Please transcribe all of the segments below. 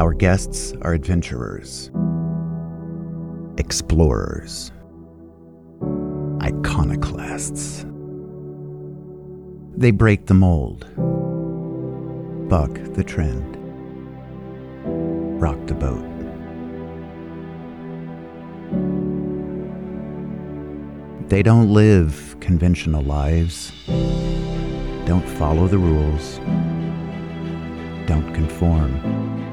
Our guests are adventurers, explorers, iconoclasts. They break the mold, buck the trend, rock the boat. They don't live conventional lives, don't follow the rules, don't conform.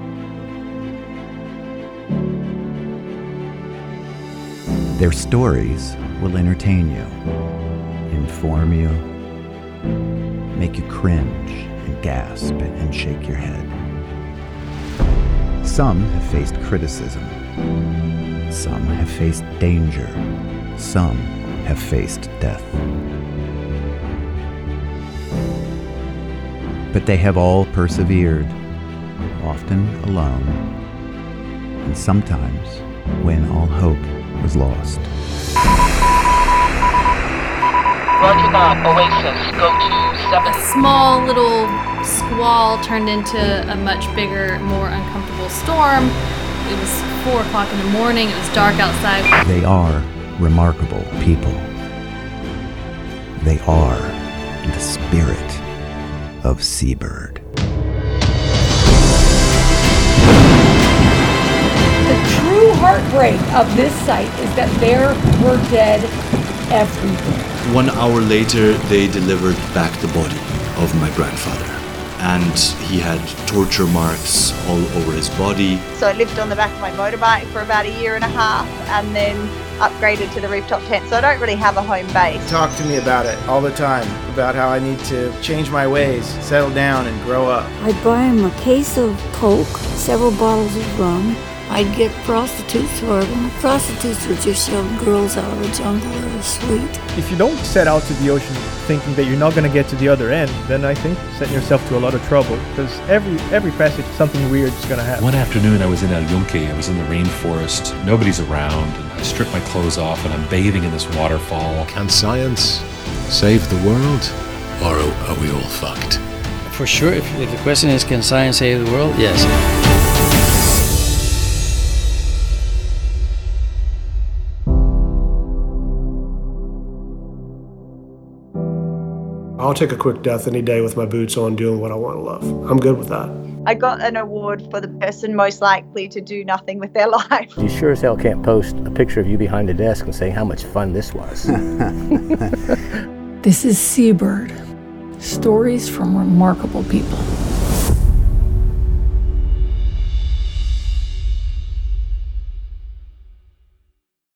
Their stories will entertain you, inform you, make you cringe and gasp and shake your head. Some have faced criticism. Some have faced danger. Some have faced death. But they have all persevered, often alone, and sometimes when all hope was lost. Roger that, Oasis, go to A small little squall turned into a much bigger, more uncomfortable storm. It was four o'clock in the morning. It was dark outside. They are remarkable people. They are the spirit of Seabird. Heartbreak of this site is that there were dead everywhere. One hour later, they delivered back the body of my grandfather. And he had torture marks all over his body. So I lived on the back of my motorbike for about a year and a half and then upgraded to the rooftop tent. So I don't really have a home base. talk to me about it all the time about how I need to change my ways, settle down, and grow up. I'd buy him a case of Coke, several bottles of rum. I'd get prostitutes for them. Prostitutes were just young girls out of the jungle that were sweet. If you don't set out to the ocean thinking that you're not going to get to the other end, then I think you're setting yourself to a lot of trouble because every every passage something weird is going to happen. One afternoon, I was in El Yunque. I was in the rainforest. Nobody's around. And I strip my clothes off and I'm bathing in this waterfall. Can science save the world? Or are we all fucked? For sure, if, if the question is can science save the world, yes. I'll take a quick death any day with my boots on doing what I want to love. I'm good with that. I got an award for the person most likely to do nothing with their life. You sure as hell can't post a picture of you behind a desk and say how much fun this was. This is Seabird. Stories from remarkable people.